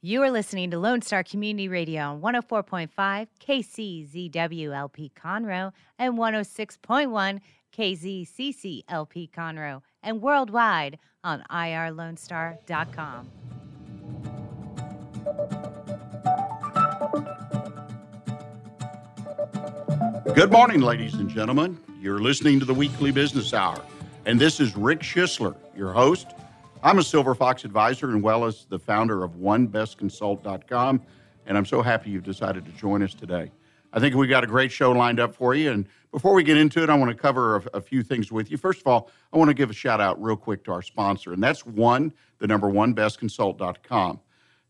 You are listening to Lone Star Community Radio on 104.5 KCZWLP Conroe and 106.1 KZCCLP Conroe and worldwide on irlonestar.com. Good morning, ladies and gentlemen. You're listening to the Weekly Business Hour, and this is Rick Schisler, your host. I'm a Silver Fox advisor and well as the founder of OneBestConsult.com, and I'm so happy you've decided to join us today. I think we've got a great show lined up for you, and before we get into it, I want to cover a, a few things with you. First of all, I want to give a shout out real quick to our sponsor, and that's one, the number one, bestconsult.com.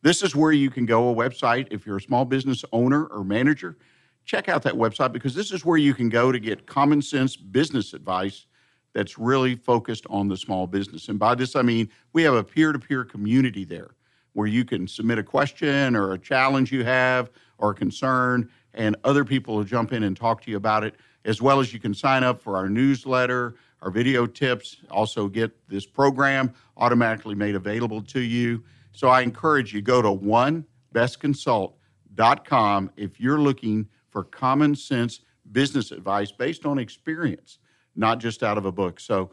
This is where you can go, a website, if you're a small business owner or manager, check out that website because this is where you can go to get common sense business advice that's really focused on the small business. And by this, I mean we have a peer to peer community there where you can submit a question or a challenge you have or a concern, and other people will jump in and talk to you about it, as well as you can sign up for our newsletter, our video tips, also get this program automatically made available to you. So I encourage you go to onebestconsult.com if you're looking for common sense business advice based on experience not just out of a book. So,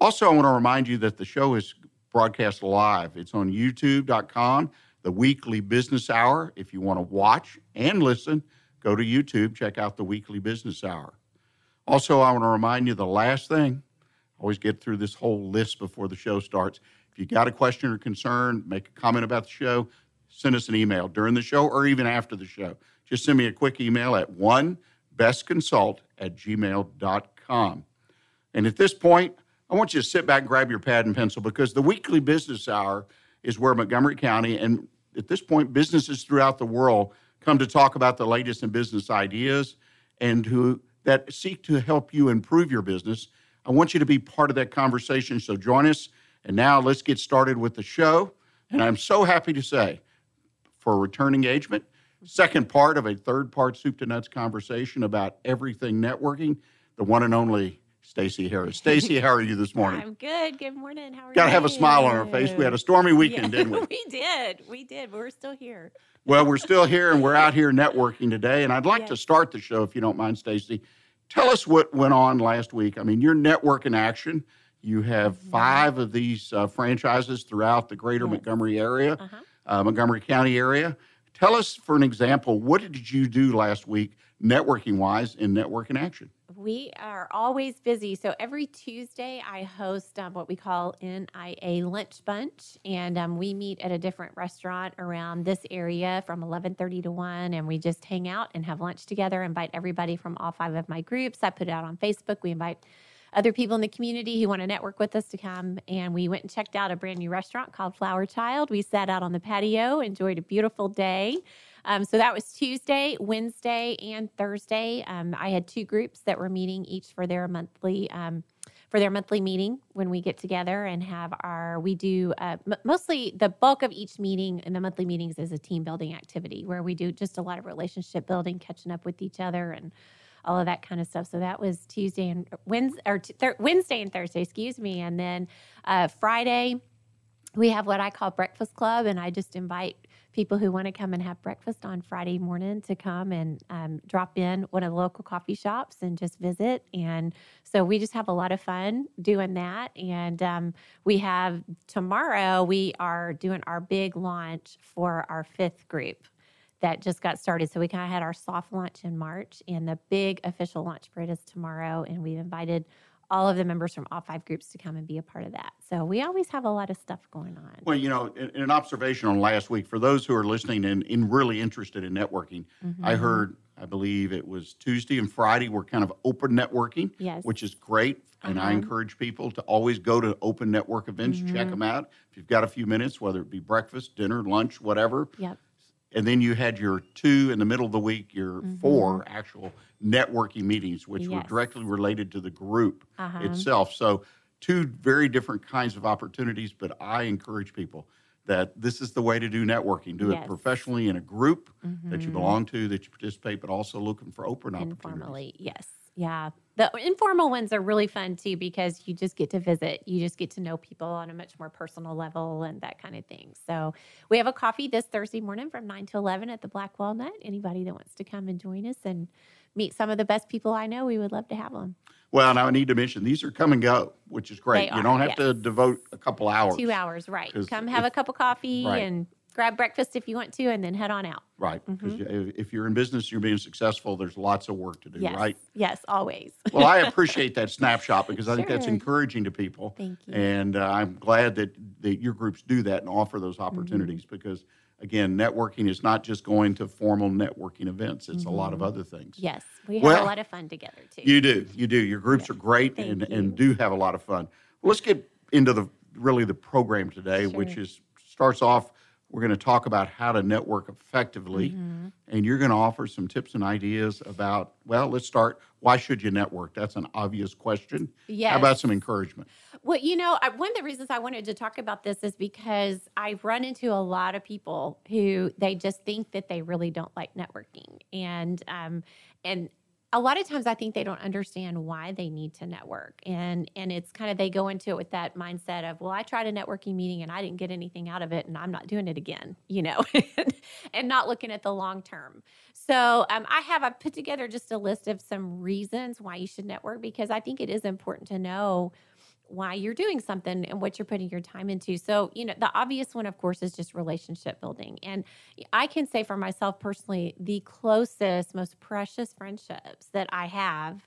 also, I want to remind you that the show is broadcast live. It's on youtube.com, the weekly business hour. If you want to watch and listen, go to YouTube, check out the weekly business hour. Also, I want to remind you the last thing, always get through this whole list before the show starts. If you got a question or concern, make a comment about the show, send us an email during the show or even after the show. Just send me a quick email at one bestconsult at gmail.com. And at this point, I want you to sit back and grab your pad and pencil because the weekly business hour is where Montgomery County and at this point, businesses throughout the world come to talk about the latest in business ideas and who that seek to help you improve your business. I want you to be part of that conversation. So join us. And now let's get started with the show. And I'm so happy to say, for return engagement, second part of a third part soup to nuts conversation about everything networking, the one and only Stacy Harris. Stacy, how are you this morning? I'm good. Good morning. How are Got you? Got to have a smile on our face. We had a stormy weekend, Yeah, didn't we? we did. We did. We're still here. Well, we're still here and we're out here networking today. And I'd like Yeah. to start the show, if you don't mind, Stacy. Tell us what went on last week. I mean, your network in action. You have five of these uh, franchises throughout the greater Yes. Montgomery area, Uh-huh. uh, Montgomery County area. Tell us, for an example, what did you do last week, networking wise, in network in action? We are always busy. So every Tuesday, I host um, what we call NIA Lunch Bunch, and um, we meet at a different restaurant around this area from 11:30 to 1, and we just hang out and have lunch together. Invite everybody from all five of my groups. I put it out on Facebook. We invite other people in the community who want to network with us to come. And we went and checked out a brand new restaurant called Flower Child. We sat out on the patio, enjoyed a beautiful day. Um, so that was Tuesday, Wednesday, and Thursday. Um, I had two groups that were meeting each for their monthly um, for their monthly meeting when we get together and have our we do uh, m- mostly the bulk of each meeting and the monthly meetings is a team building activity where we do just a lot of relationship building, catching up with each other, and all of that kind of stuff. So that was Tuesday and Wednesday, or Wednesday and Thursday, excuse me, and then uh, Friday we have what I call breakfast club, and I just invite people who want to come and have breakfast on Friday morning to come and um, drop in one of the local coffee shops and just visit. And so we just have a lot of fun doing that. And um, we have tomorrow, we are doing our big launch for our fifth group that just got started. So we kind of had our soft launch in March, and the big official launch for it is tomorrow. And we've invited all of the members from all five groups to come and be a part of that. So we always have a lot of stuff going on. Well, you know, in, in an observation on last week, for those who are listening and, and really interested in networking, I Mhm. heard, I believe it was Tuesday and Friday were kind of open networking, Yes. which is great. And I Uh-huh. encourage people to always go to open network events, check Mhm. them out. If you've got a few minutes, whether it be breakfast, dinner, lunch, whatever. Yep. And then you had your two in the middle of the week, your Mhm. four actual networking meetings, which were directly related to the group Uh-huh. itself. So, two very different kinds of opportunities, but I encourage people that this is the way to do networking. Do it professionally in a group that you Mhm. belong to, that you participate, but also looking for open opportunities. informally. Yes. Yeah. The informal ones are really fun too because you just get to visit. You just get to know people on a much more personal level and that kind of thing. So we have a coffee this Thursday morning from 9 to 11 at the Black Walnut. Anybody that wants to come and join us and meet some of the best people I know, we would love to have them. Well, now I need to mention these are come and go, which is great. They you are, don't have to devote a couple hours. Two hours, right Come have a cup of coffee Right. and grab breakfast if you want to, and then head on out. Right. Because Mm-hmm. if you're in business, you're being successful, there's lots of work to do, Yes. right? Yes, always. Well, I appreciate that snapshot because I think that's encouraging to people. Thank you. And uh, I'm glad that, that your groups do that and offer those opportunities Mm-hmm. because, again, networking is not just going to formal networking events, it's a lot of other things. Mm-hmm. yes, we have Well, a lot of fun together too. You do, you do. Your groups are great Thank and, you. and do have a lot of fun. Well, let's get into the really the program today, which is starts off. We're going to talk about how to network effectively, Mm-hmm. and you're going to offer some tips and ideas about. Well, let's start. Why should you network? That's an obvious question. Yes. How about some encouragement? Well, you know, I, one of the reasons I wanted to talk about this is because I've run into a lot of people who they just think that they really don't like networking, and um, and a lot of times I think they don't understand why they need to network, and and it's kind of they go into it with that mindset of, well, I tried a networking meeting and I didn't get anything out of it, and I'm not doing it again, you know, and not looking at the long term. So um, I have I put together just a list of some reasons why you should network because I think it is important to know why you're doing something and what you're putting your time into. So, you know, the obvious one, of course, is just relationship building. And I can say for myself personally, the closest, most precious friendships that I have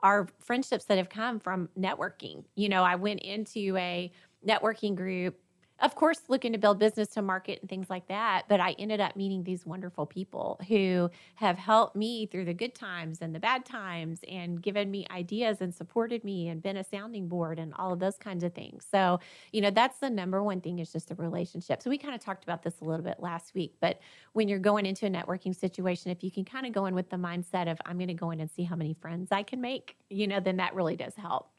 are friendships that have come from networking. You know, I went into a networking group, of course, looking to build business to market and things like that. But I ended up meeting these wonderful people who have helped me through the good times and the bad times and given me ideas and supported me and been a sounding board and all of those kinds of things. So, you know, that's the number one thing is just the relationship. So we kind of talked about this a little bit last week, but when you're going into a networking situation, if you can kind of go in with the mindset of I'm going to go in and see how many friends I can make, you know, then that really does help.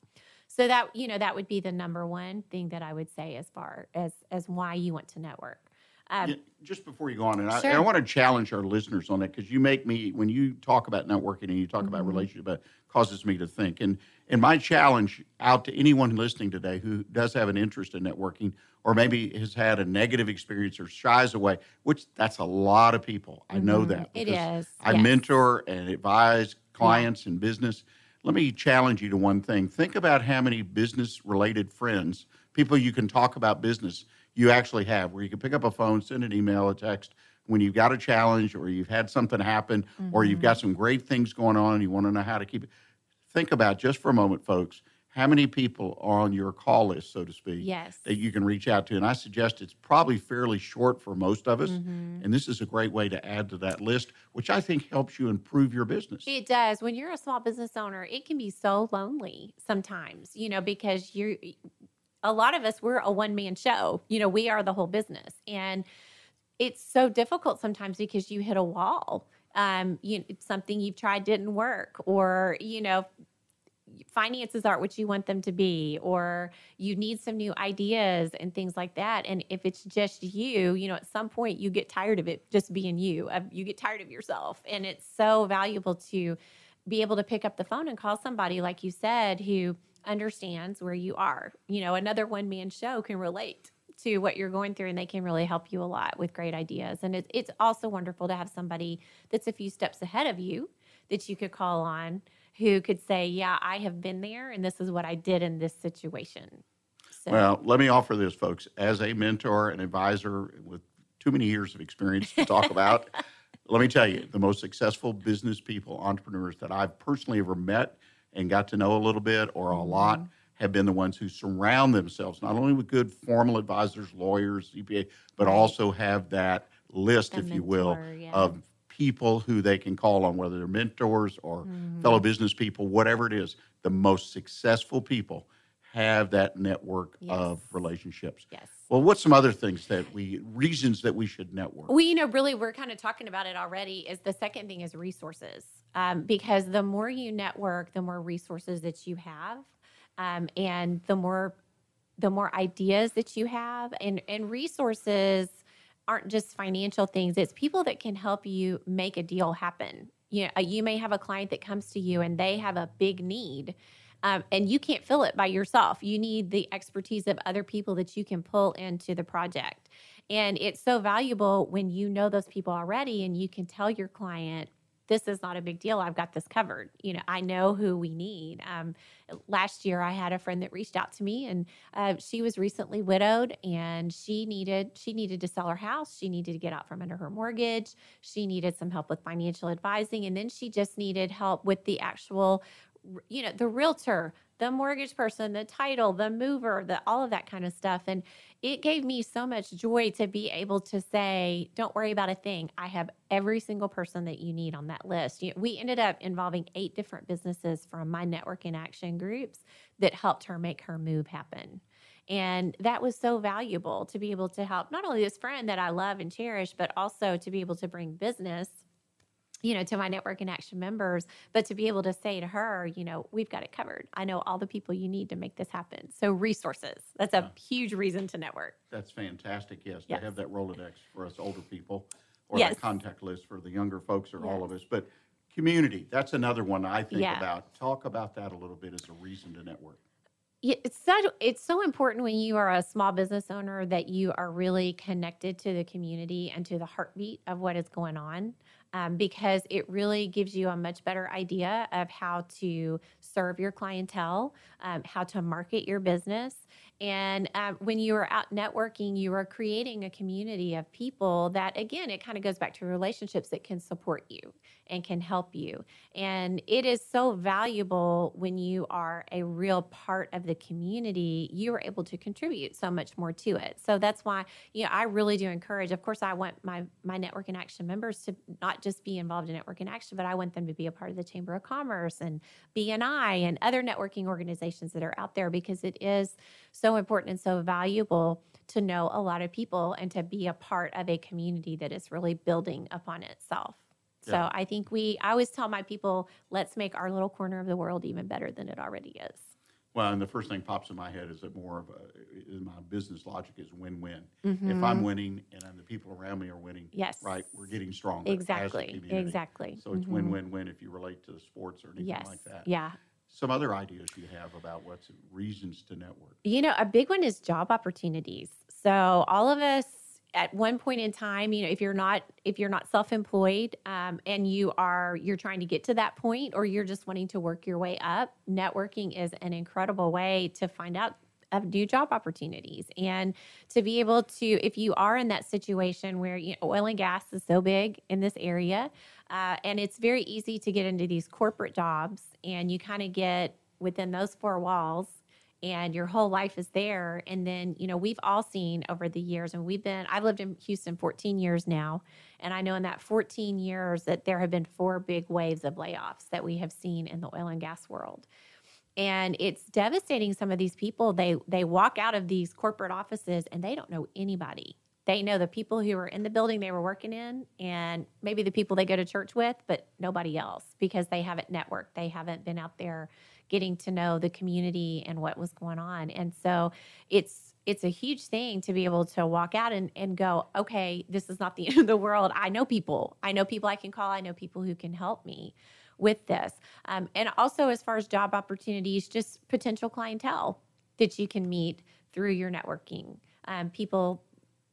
So that you know that would be the number one thing that I would say as far as as why you want to network. Um, Yeah, just before you go on, and I, Sure. and I want to challenge our listeners on that because you make me when you talk about networking and you talk about Mhm. relationship, it causes me to think. And and my challenge out to anyone listening today who does have an interest in networking, or maybe has had a negative experience or shies away, which that's a lot of people. I know Mhm. that It is. I yes. mentor and advise clients in business. Let me challenge you to one thing. Think about how many business related friends, people you can talk about business, you actually have, where you can pick up a phone, send an email, a text when you've got a challenge or you've had something happen or you've Mm-hmm. got some great things going on and you want to know how to keep it. Think about just for a moment, folks, how many people are on your call list, so to speak, Yes. that you can reach out to. And I suggest it's probably fairly short for most of us. Mhm. And this is a great way to add to that list, which I think helps you improve your business. It does. When you're a small business owner, it can be so lonely sometimes, you know, because you're a lot of us we're a one man show. You know, we are the whole business. And it's so difficult sometimes because you hit a wall. Um, you something you've tried didn't work or, you know, finances aren't what you want them to be or you need some new ideas and things like that. And if it's just you you know at some point you get tired of it just being you you get tired of yourself. And it's so valuable to be able to pick up the phone and call somebody like you said who understands where you are. You know another one man show can relate to what you're going through and they can really help you a lot with great ideas. And it, it's also wonderful to have somebody that's a few steps ahead of you that you could call on who could say, Yeah, I have been there and this is what I did in this situation. So, Well, let me offer this, folks. As a mentor and advisor with too many years of experience to talk about, let me tell you, the most successful business people, entrepreneurs that I've personally ever met and got to know a little bit or a lot Mm-hmm. have been the ones who surround themselves not only with good formal advisors, lawyers, CPA, but Right. also have that list, A if you will, yeah. of people who they can call on, whether they're mentors or Mhm. fellow business people, whatever it is. The most successful people have that network of relationships. yes. Well, what's some other things that we reasons that we should network? Well, you know, really, we're kind of talking about it already. Is the second thing is resources, um, because the more you network, the more resources that you have, um, and the more the more ideas that you have, and and resources aren't just financial things. It's people that can help you make a deal happen. You know, you may have a client that comes to you and they have a big need. Um, and you can't fill it by yourself. You need the expertise of other people that you can pull into the project. And it's so valuable when you know those people already and you can tell your client, this is not a big deal. I've got this covered. You know, I know who we need. Um, last year, I had a friend that reached out to me, and uh, she was recently widowed, and she needed she needed to sell her house. She needed to get out from under her mortgage. She needed some help with financial advising, and then she just needed help with the actual you know the realtor the mortgage person the title the mover the all of that kind of stuff. And it gave me so much joy to be able to say don't worry about a thing. I have every single person that you need on that list. You know, we ended up involving eight different businesses from my network in action groups that helped her make her move happen. And that was so valuable to be able to help not only this friend that i love and cherish but also to be able to bring business you know, to my network in action members, but to be able to say to her, you know, we've got it covered. I know all the people you need to make this happen. So resources, that's a huge reason to network. That's fantastic. Yes, Yes. to have that Rolodex for us older people or Yes. that contact list for the younger folks or all of us. But community, that's another one I think Yeah. about. Talk about that a little bit as a reason to network. Yeah, it's so it's so important when you are a small business owner that you are really connected to the community and to the heartbeat of what is going on, um, because it really gives you a much better idea of how to serve your clientele, um, how to market your business, and um, when you are out networking, you are creating a community of people that, again, it kind of goes back to relationships that can support you and can help you. And it is so valuable when you are a real part of the community, you are able to contribute so much more to it. So that's why, you know, I really do encourage, of course, I want my my network in action members to not just be involved in network in action, but I want them to be a part of the Chamber of Commerce and BNI and other networking organizations that are out there because it is so important and so valuable to know a lot of people and to be a part of a community that is really building upon itself. So I think we, I always tell my people, let's make our little corner of the world even better than it already is. Well, and the first thing pops in my head is that more of a, in my business logic is win-win. If Mhm. I'm winning and then the people around me are winning, yes, right, we're getting stronger. exactly, exactly. So it's Mhm. win-win-win if you relate to sports or anything Yes, like that. yeah. Some other ideas you have about what's reasons to network. You know, a big one is job opportunities. So all of us at one point in time, you know, if you're not if you're not self-employed um, and you are you're trying to get to that point, or you're just wanting to work your way up, networking is an incredible way to find out of new job opportunities. And to be able to if you are in that situation where you know, oil and gas is so big in this area uh, and it's very easy to get into these corporate jobs and you kind of get within those four walls and your whole life is there. And then you know we've all seen over the years and we've been i've lived in houston 14 years now and i know in that 14 years that there have been four big waves of layoffs that we have seen in the oil and gas world. And it's devastating some of these people. They they walk out of these corporate offices and they don't know anybody. They know the people who were in the building they were working in and maybe the people they go to church with but nobody else because they haven't networked. They haven't been out there getting to know the community and what was going on. And so it's it's a huge thing to be able to walk out and, and go okay this is not the end of the world. I know people. I know people i can call. I know people who can help me with this. Um, and also as far as job opportunities just potential clientele that you can meet through your networking. Um, people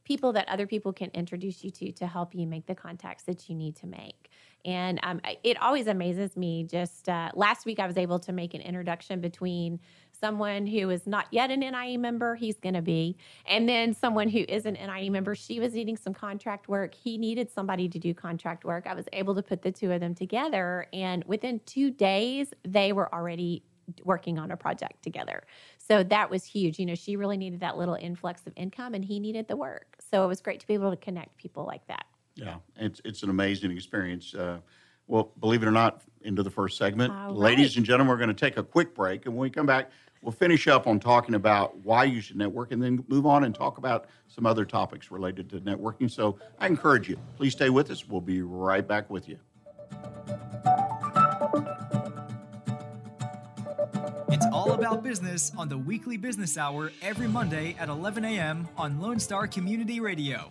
people that other people can introduce you to to help you make the contacts that you need to make and um, it always amazes me just uh, last week i was able to make an introduction between someone who is not yet an NIA member he's going to be and then someone who is an NIA member she was needing some contract work he needed somebody to do contract work. I was able to put the two of them together and within two days they were already working on a project together. So that was huge you know she really needed that little influx of income and he needed the work. So it was great to be able to connect people like that Yeah, it's it's an amazing experience. Uh, well, believe it or not, into the first segment, All ladies and gentlemen, we're going to take a quick break, and when we come back, we'll finish up on talking about why you should network, and then move on and talk about some other topics related to networking. So I encourage you, please stay with us. We'll be right back with you. It's all about business on the weekly business hour every Monday at 11 a.m. on Lone Star Community Radio.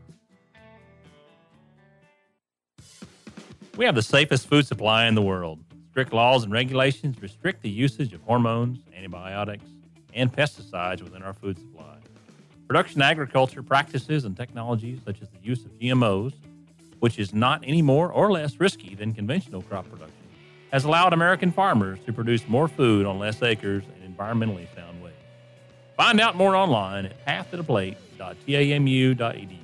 We have the safest food supply in the world. Strict laws and regulations restrict the usage of hormones, antibiotics, and pesticides within our food supply. Production agriculture practices and technologies such as the use of GMOs, which is not any more or less risky than conventional crop production, has allowed American farmers to produce more food on less acres in environmentally sound ways. Find out more online at pathtotheplate.tamu.edu.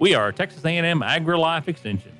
We are Texas A&M AgriLife Extension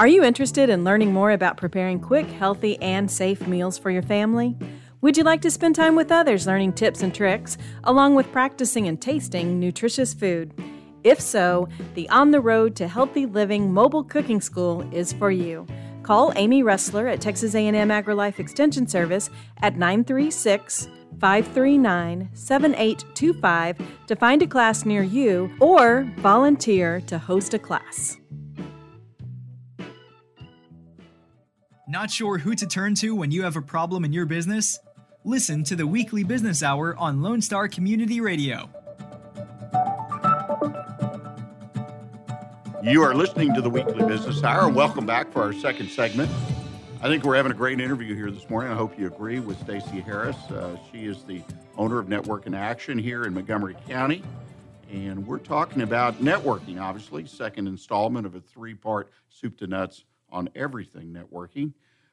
Are you interested in learning more about preparing quick, healthy, and safe meals for your family? Would you like to spend time with others learning tips and tricks, along with practicing and tasting nutritious food? If so, the On the Road to Healthy Living Mobile Cooking School is for you. Call Amy Ressler at Texas A&M AgriLife Extension Service at 936 539 7825 to find a class near you or volunteer to host a class. Not sure who to turn to when you have a problem in your business? Listen to the weekly business hour on Lone Star Community Radio. You are listening to the weekly business hour. Welcome back for our second segment. I think we're having a great interview here this morning. I hope you agree with Stacy Harris. Uh, she is the owner of Network in Action here in Montgomery County. And we're talking about networking, obviously, second installment of a three part soup to nuts on everything networking.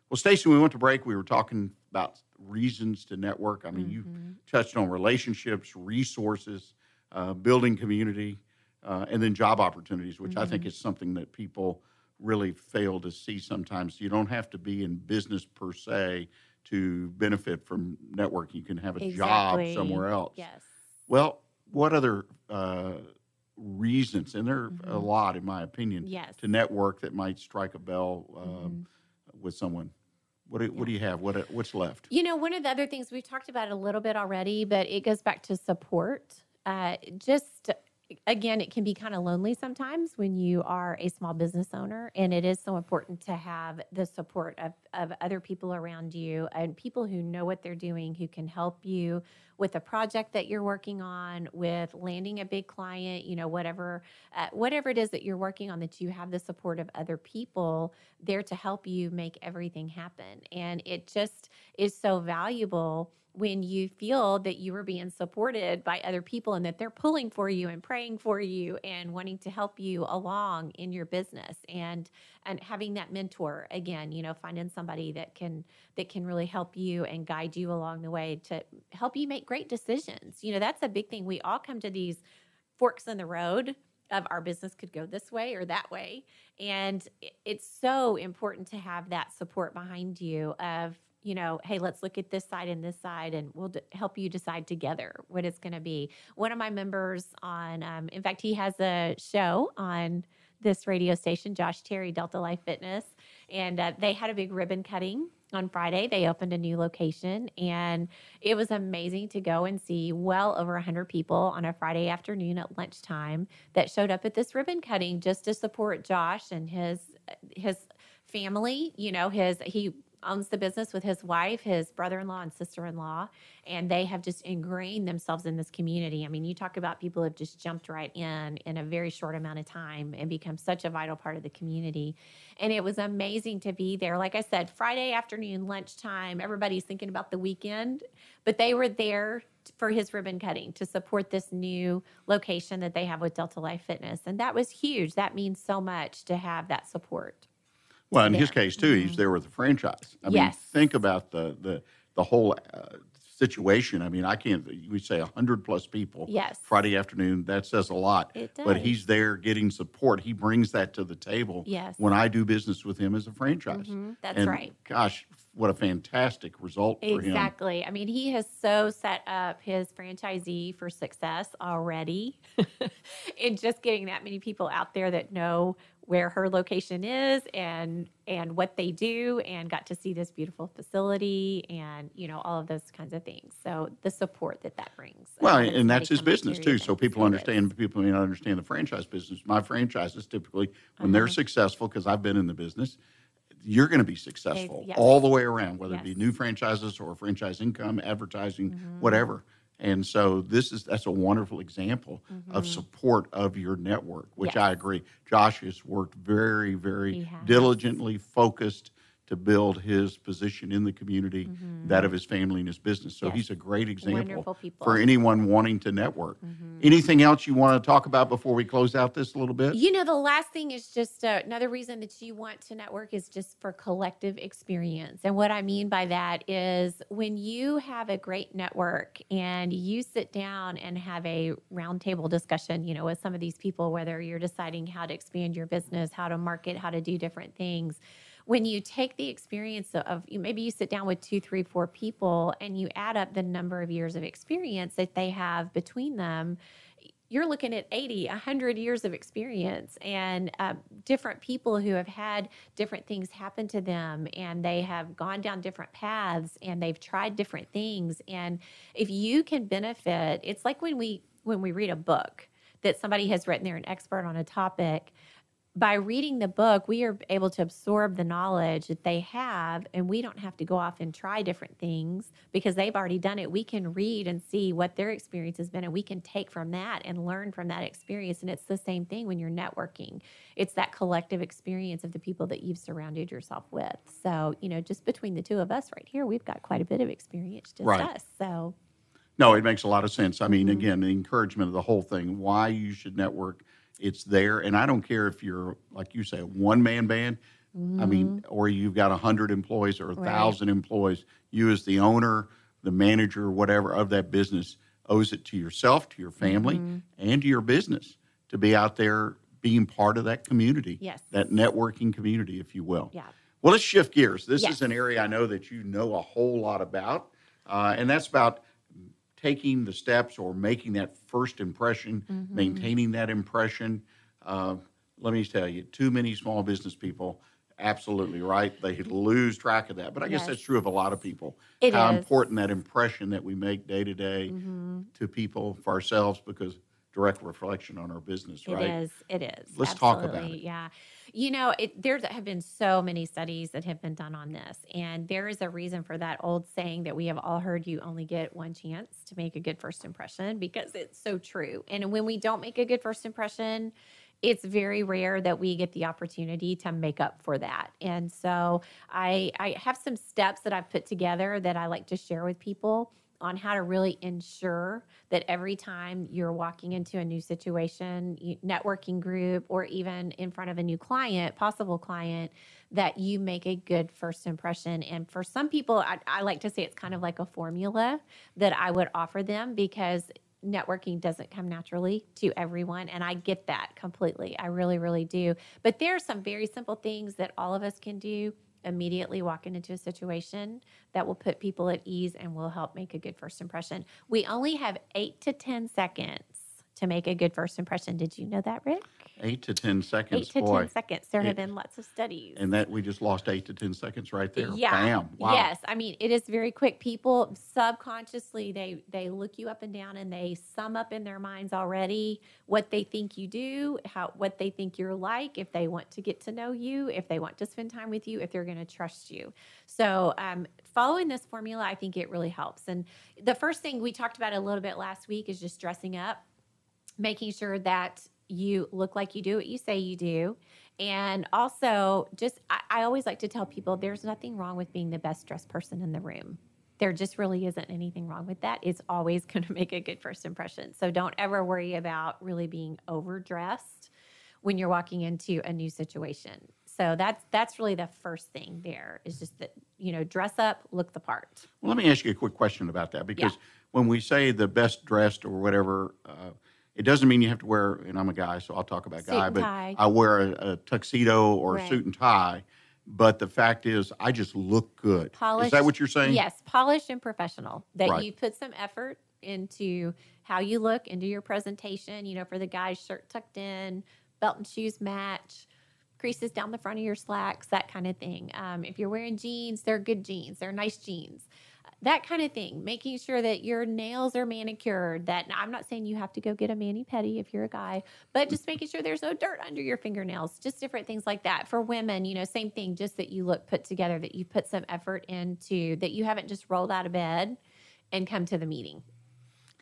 Well, Stacy, we went to break, we were talking about reasons to network. I mean, mm-hmm. you touched on relationships, resources, uh, building community, uh, and then job opportunities, which mm-hmm. I think mm-hmm. is something that people really fail to see sometimes. You don't have to be in business per se to benefit from networking. You can have a exactly. job somewhere else. Yes. Well, what other uh, reasons, and there are mm-hmm. a lot, in my opinion, yes. to network that might strike a bell um, mm-hmm. with someone. What do, yeah. what do you have? What what's left? You know, one of the other things we've talked about a little bit already, but it goes back to support. Uh, just again, it can be kind of lonely sometimes when you are a small business owner, and it is so important to have the support of, of other people around you and people who know what they're doing, who can help you with a project that you're working on, with landing a big client, you know, whatever, uh, whatever it is that you're working on, that you have the support of other people there to help you make everything happen, and it just is so valuable when you feel that you are being supported by other people and that they're pulling for you and praying for you and wanting to help you along in your business. And and having that mentor again you know finding somebody that can that can really help you and guide you along the way to help you make great decisions. You know that's a big thing. We all come to these forks in the road of our business could go this way or that way. And it's so important to have that support behind you of you know, hey, let's look at this side and this side, and we'll d- help you decide together what it's going to be. One of my members on, um, in fact, he has a show on this radio station, Josh Terry, Delta Life Fitness, and uh, they had a big ribbon cutting on Friday. They opened a new location, and it was amazing to go and see well over 100 people on a Friday afternoon at lunchtime that showed up at this ribbon cutting just to support Josh and his his family. You know, his he owns the business with his wife, his brother in law, and sister in law. And they have just ingrained themselves in this community. I mean, you talk about people have just jumped right in in a very short amount of time and become such a vital part of the community. And it was amazing to be there. Like I said, Friday afternoon, lunchtime, everybody's thinking about the weekend, but they were there for his ribbon cutting to support this new location that they have with Delta Life Fitness. And that was huge. That means so much to have that support. Well, in his case too, he's there with the franchise. I mean, think about the the the whole uh, situation. I mean, I can't. We say hundred plus people. Yes. Friday afternoon. That says a lot. It does. But he's there getting support. He brings that to the table. Yes. When I do business with him as a franchise. Mhm, That's And right. Gosh, what a fantastic result for him. Exactly. I mean, he has so set up his franchisee for success already. and just getting that many people out there that know where her location is and and what they do and got to see this beautiful facility and you know all of those kinds of things. So the support that that brings. Well, um, and that's his business too. So people understand. People may not understand the franchise business. My franchises typically, when they're Uh-huh. successful, because I've been in the business, you're going to be successful yes. all the way around, whether it be new franchises or franchise income, advertising, Mhm. whatever. And so this is that's a wonderful example of Mhm. support of your network, which Yes. I agree. Josh has worked very, very diligently focused to build his position in the community, Mhm. that of his family and his business. So Yes. he's a great example for anyone wanting to network. Mhm. Anything else you want to talk about before we close out this a little bit? You know, the last thing is just uh, another reason that you want to network is just for collective experience. And what I mean by that is when you have a great network and you sit down and have a roundtable discussion, you know, with some of these people, whether you're deciding how to expand your business, how to market, how to do different things. When you take the experience of maybe you sit down with two, three, four people and you add up the number of years of experience that they have between them, you're looking at 80 100 years of experience and uh, different people who have had different things happen to them and they have gone down different paths and they've tried different things. And if you can benefit it's like when we when we read a book that somebody has written they're an expert on a topic by reading the book, we are able to absorb the knowledge that they have, and we don't have to go off and try different things because they've already done it. We can read and see what their experience has been, and we can take from that and learn from that experience. And it's the same thing when you're networking, it's that collective experience of the people that you've surrounded yourself with. So, you know, just between the two of us right here, we've got quite a bit of experience, just Right. us. So, No, it makes a lot of sense. I mean, Mhm. again, the encouragement of the whole thing, why you should network, it's there. And I don't care if you're, like you say, a one man band, I mean, or you've got 100 employees or a Right. 1,000 employees. You, as the owner, the manager, whatever of that business, owes it to yourself, to your family, Mm-hmm. and to your business to be out there being part of that community, Yes. that networking community, if you will. yeah. Well, let's shift gears. This Yes. is an area I know that you know a whole lot about, uh, and that's about taking the steps or making that first impression, Mm-hmm. maintaining that impression. Uh, let me tell you, too many small business people, absolutely right. They lose track of that. But I guess that's true of a lot of people. It How is. important that impression that we make day to day Mhm. to people, for ourselves, because direct reflection on our business, right? It is. It is. Let's talk about it. Yeah. You know, it, there have been so many studies that have been done on this, and there is a reason for that old saying that we have all heard: "You only get one chance to make a good first impression," because it's so true. And when we don't make a good first impression, it's very rare that we get the opportunity to make up for that. And so I, I have some steps that I've put together that I like to share with people on how to really ensure that every time you're walking into a new situation, networking group, or even in front of a new client, possible client, that you make a good first impression. And for some people, I, I like to say it's kind of like a formula that I would offer them because networking doesn't come naturally to everyone. And I get that completely. I really, really do. But there are some very simple things that all of us can do immediately walking into a situation that will put people at ease and will help make a good first impression. We only have eight to 10 seconds to make a good first impression. Did you know that, Rick? Eight to 10 seconds, Eight to boy. 10 seconds. There have been lots of studies. And that we just lost eight to 10 seconds right there. Yeah. Bam. Wow. Yes. I mean, it is very quick. People subconsciously they they look you up and down and they sum up in their minds already what they think you do, how what they think you're like, if they want to get to know you, if they want to spend time with you, if they're going to trust you. So, um, following this formula, I think it really helps. And the first thing we talked about a little bit last week is just dressing up, making sure that you look like you do what you say you do. And also, just I, I always like to tell people there's nothing wrong with being the best dressed person in the room. There just really isn't anything wrong with that. It's always going to make a good first impression. So don't ever worry about really being overdressed when you're walking into a new situation. So that's that's really the first thing there is just that you know dress up, look the part. Well, let me ask you a quick question about that because when we say the best dressed or whatever, uh, it doesn't mean you have to wear. And I'm a guy, so I'll talk about Suit guy, but tie. I wear a, a tuxedo or Right. a suit and tie. But the fact is, I just look good. Polished. Is that what you're saying? Yes, polished and professional. That Right. you put some effort into how you look, into your presentation. You know, for the guys, shirt tucked in, belt and shoes match, creases down the front of your slacks, that kind of thing. Um, if you're wearing jeans, they're good jeans. They're nice jeans. That kind of thing. Making sure that your nails are manicured. That I'm not saying you have to go get a mani pedi if you're a guy, but just making sure there's no dirt under your fingernails. Just different things like that. For women, you know, same thing. Just that you look put together. That you put some effort into. That you haven't just rolled out of bed and come to the meeting.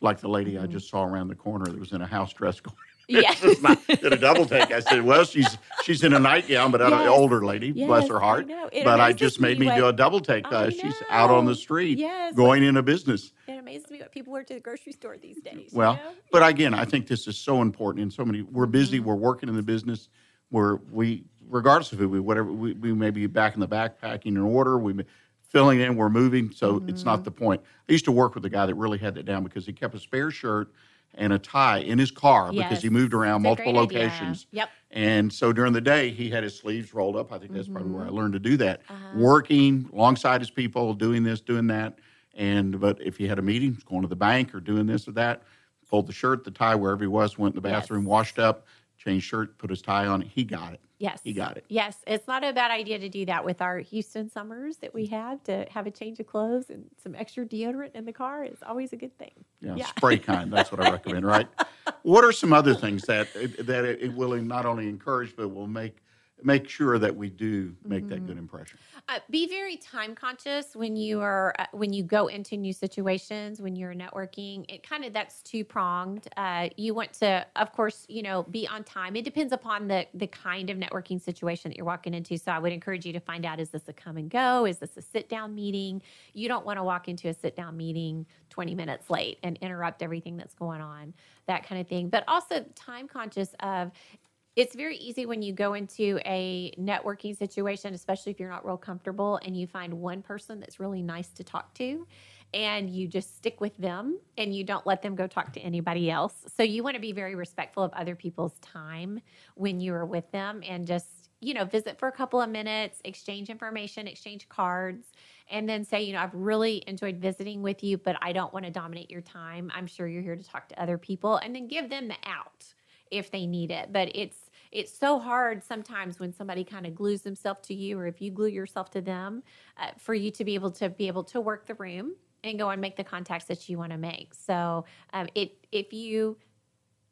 Like the lady Mm-hmm. I just saw around the corner that was in a house dress. going- Yes. It's not- did a double take. I said, "Well, she's she's in a nightgown, but an older lady, bless her heart." It but I just made me what- do a double take. Uh, she's out on the street, Yes. going in a business. It amazes me what people wear to the grocery store these days. you Well, know? but again, I think this is so important. And so many, we're busy, Mm-hmm. we're working in the business, we're, we, regardless of who we, whatever, we, we may be back in the back packing an order, we may, filling in, we're moving. So it's Mm-hmm. not the point. I used to work with a guy that really had that down because he kept a spare shirt and a tie in his car because he moved around multiple great idea. locations. Yep. And so during the day, he had his sleeves rolled up. I think that's probably where I Mm-hmm. learned to do that. Uh-huh. Working alongside his people, doing this, doing that. And but if he had a meeting, going to the bank or doing this or that, pulled the shirt, the tie, wherever he was, went in the Yes. bathroom, washed up, changed shirt, put his tie on. He got it. Yes. He got it. Yes. It's not a bad idea to do that with our Houston summers that we mm. have to have a change of clothes and some extra deodorant in the car is always a good thing. Yeah, Yeah. spray kind. That's what I recommend. Right. What are some other things that that it will not only encourage but will make make sure that we do make that Mm-hmm. good impression? Uh, be very time conscious when you are uh, when you go into new situations when you're networking. It kind of that's two pronged. Uh, you want to of course you know be on time. It depends upon the the kind of networking situation that you're walking into. So i would encourage you to find out is this a come and go? Is this a sit down meeting? You don't want to walk into a sit down meeting 20 minutes late and interrupt everything that's going on that kind of thing. But also time conscious of it's very easy when you go into a networking situation, especially if you're not real comfortable and you find one person that's really nice to talk to and you just stick with them and you don't let them go talk to anybody else. So you want to be very respectful of other people's time when you are with them and just, you know, visit for a couple of minutes, exchange information, exchange cards, and then say, you know, I've really enjoyed visiting with you, but I don't want to dominate your time. I'm sure you're here to talk to other people and then give them the out if they need it. But it's it's so hard sometimes when somebody kind of glues themselves to you, or if you glue yourself to them, uh, for you to be able to be able to work the room and go and make the contacts that you want to make. So um, it if you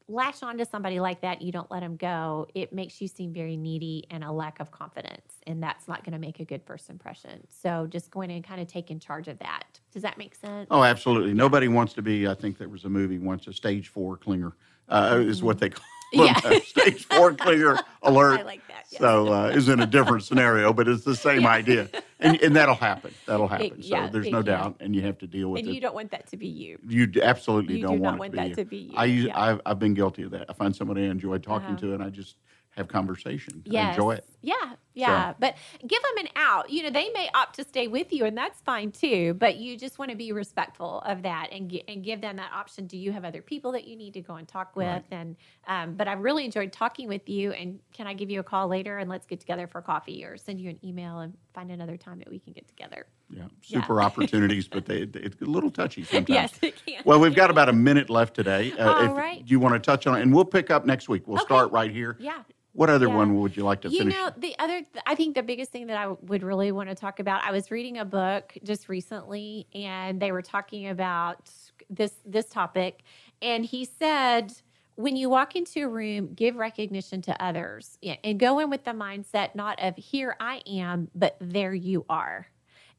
latch onto somebody like that, you don't let them go. It makes you seem very needy and a lack of confidence, and that's not going to make a good first impression. So just going and kind of taking charge of that. Does that make sense? Oh, absolutely. Nobody wants to be. I think there was a movie once, a stage four clinger, uh, is what they call Mm-hmm. Yeah. stage four clinger alert. I like that. yes. So uh, is in a different scenario, but it's the same Yeah. idea, and, and that'll happen. That'll happen. yeah, so there's no doubt, and you have to deal with and it. And you don't want that to be you. You absolutely You don't do want, want to that be to be you. I use. I've, I've been guilty of that. I find somebody I enjoy talking Uh-huh. to, and I just have conversation. I enjoy it. Yeah, yeah. But give them an out. You know, they may opt to stay with you, and that's fine too. But you just want to be respectful of that and and give them that option. Do you have other people that you need to go and talk with? Right. And um, but I really enjoyed talking with you. And can I give you a call later and let's get together for coffee or send you an email and find another time that we can get together? Yeah, Yeah. super opportunities, but they, they- it's a little touchy sometimes. Yes, it can. Well, we've got about a minute left today. Uh, All if right. you want to touch on it, and we'll pick up next week. We'll Okay. start right here. yeah. What other Yeah. one would you like to you finish? know the other i think the biggest thing that i would really want to talk about i was reading a book just recently and they were talking about this this topic and he said when you walk into a room give recognition to others and go in with the mindset not of here i am but there you are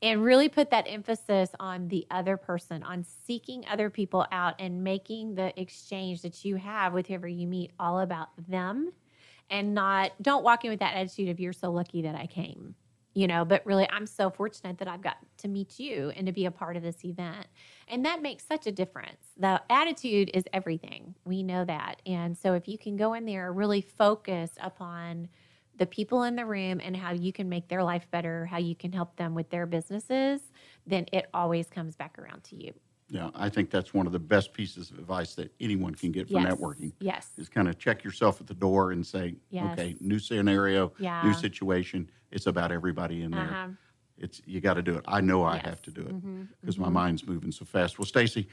and really put that emphasis on the other person, on seeking other people out and making the exchange that you have with whoever you meet all about them and not, don't walk in with that attitude of you're so lucky that I came, you know, but really I'm so fortunate that I've got to meet you and to be a part of this event. And that makes such a difference. The attitude is everything. We know that. And so if you can go in there really focused upon the people in the room and how you can make their life better, how you can help them with their businesses, then it always comes back around to you. Yeah, I think that's one of the best pieces of advice that anyone can get for Yes. networking. Yes. Is kind of check yourself at the door and say, Yes. okay, new scenario, Yeah. new situation. It's about everybody in there. Uh-huh. It's you got to do it. I know I Yes. have to do it because my mhm. mind's moving so fast. Well, Stacy,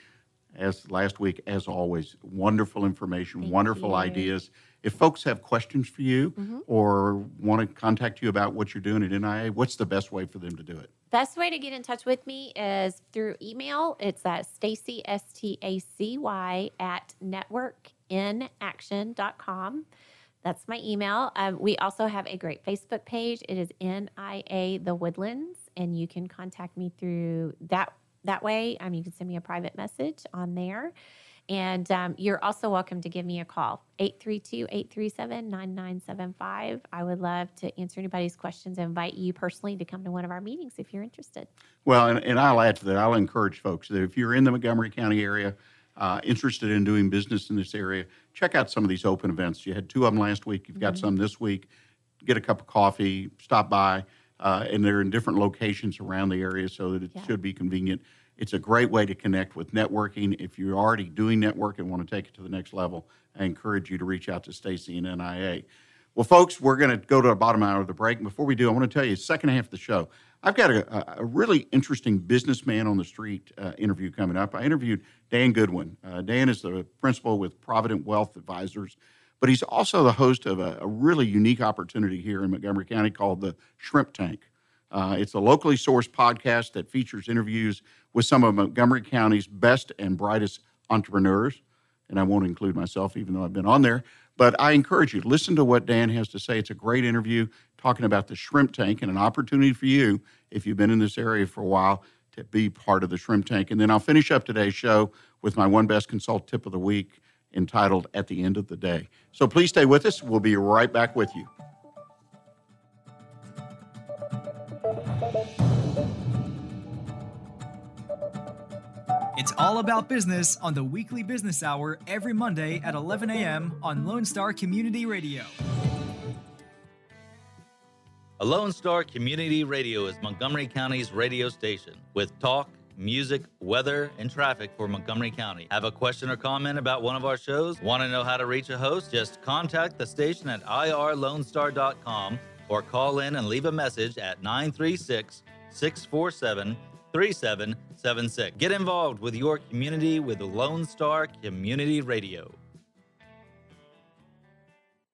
as last week, as always, wonderful information, Thank wonderful you. ideas. If folks have questions for you Mhm. or want to contact you about what you're doing at NIA, what's the best way for them to do it? Best way to get in touch with me is through email. It's at Stacy, S T A C Y, at networkinaction.com. That's my email. Um, we also have a great Facebook page. It is NIA The Woodlands, and you can contact me through that that way. Um, you can send me a private message on there. And um, you're also welcome to give me a call, 832 837 9975. I would love to answer anybody's questions and invite you personally to come to one of our meetings if you're interested. Well, and, and I'll add to that. I'll encourage folks that if you're in the Montgomery County area, uh, interested in doing business in this area, check out some of these open events. You had two of them last week. You've got Mhm. some this week. Get a cup of coffee, stop by, uh, and they're in different locations around the area, so that it Yeah. should be convenient. It's a great way to connect with networking. If you're already doing network and want to take it to the next level, I encourage you to reach out to Stacy and NIA. Well, folks, we're going to go to the bottom hour of the break. Before we do, I want to tell you, second half of the show, I've got a, a really interesting businessman on the street uh, interview coming up. I interviewed Dan Goodwin. Uh, Dan is the principal with Provident Wealth Advisors, but he's also the host of a, a really unique opportunity here in Montgomery County called the Shrimp Tank. Uh, it's a locally sourced podcast that features interviews with some of Montgomery County's best and brightest entrepreneurs. And I won't include myself, even though I've been on there. But I encourage you to listen to what Dan has to say. It's a great interview talking about the shrimp tank and an opportunity for you, if you've been in this area for a while, to be part of the shrimp tank. And then I'll finish up today's show with my one best consult tip of the week entitled At the End of the Day. So please stay with us. We'll be right back with you. It's all about business on the weekly business hour every Monday at 11 a.m. on Lone Star Community Radio. A Lone Star Community Radio is Montgomery County's radio station with talk, music, weather, and traffic for Montgomery County. Have a question or comment about one of our shows? Want to know how to reach a host? Just contact the station at irlonestar.com or call in and leave a message at 936 647 3776. Get involved with your community with Lone Star Community Radio.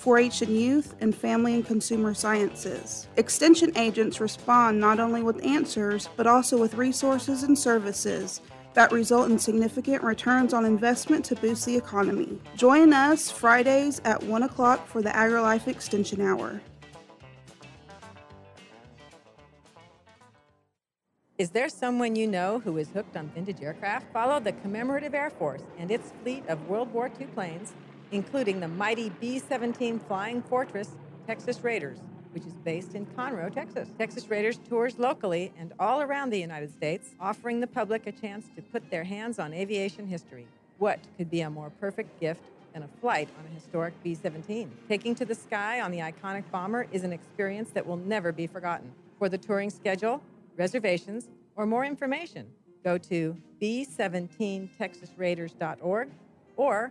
4 H and youth, and family and consumer sciences. Extension agents respond not only with answers, but also with resources and services that result in significant returns on investment to boost the economy. Join us Fridays at 1 o'clock for the AgriLife Extension Hour. Is there someone you know who is hooked on vintage aircraft? Follow the Commemorative Air Force and its fleet of World War II planes, including the mighty B 17 Flying Fortress, Texas Raiders, which is based in Conroe, Texas. Texas Raiders tours locally and all around the United States, offering the public a chance to put their hands on aviation history. What could be a more perfect gift than a flight on a historic B 17? Taking to the sky on the iconic bomber is an experience that will never be forgotten. For the touring schedule, reservations, or more information, go to b17texasraiders.org or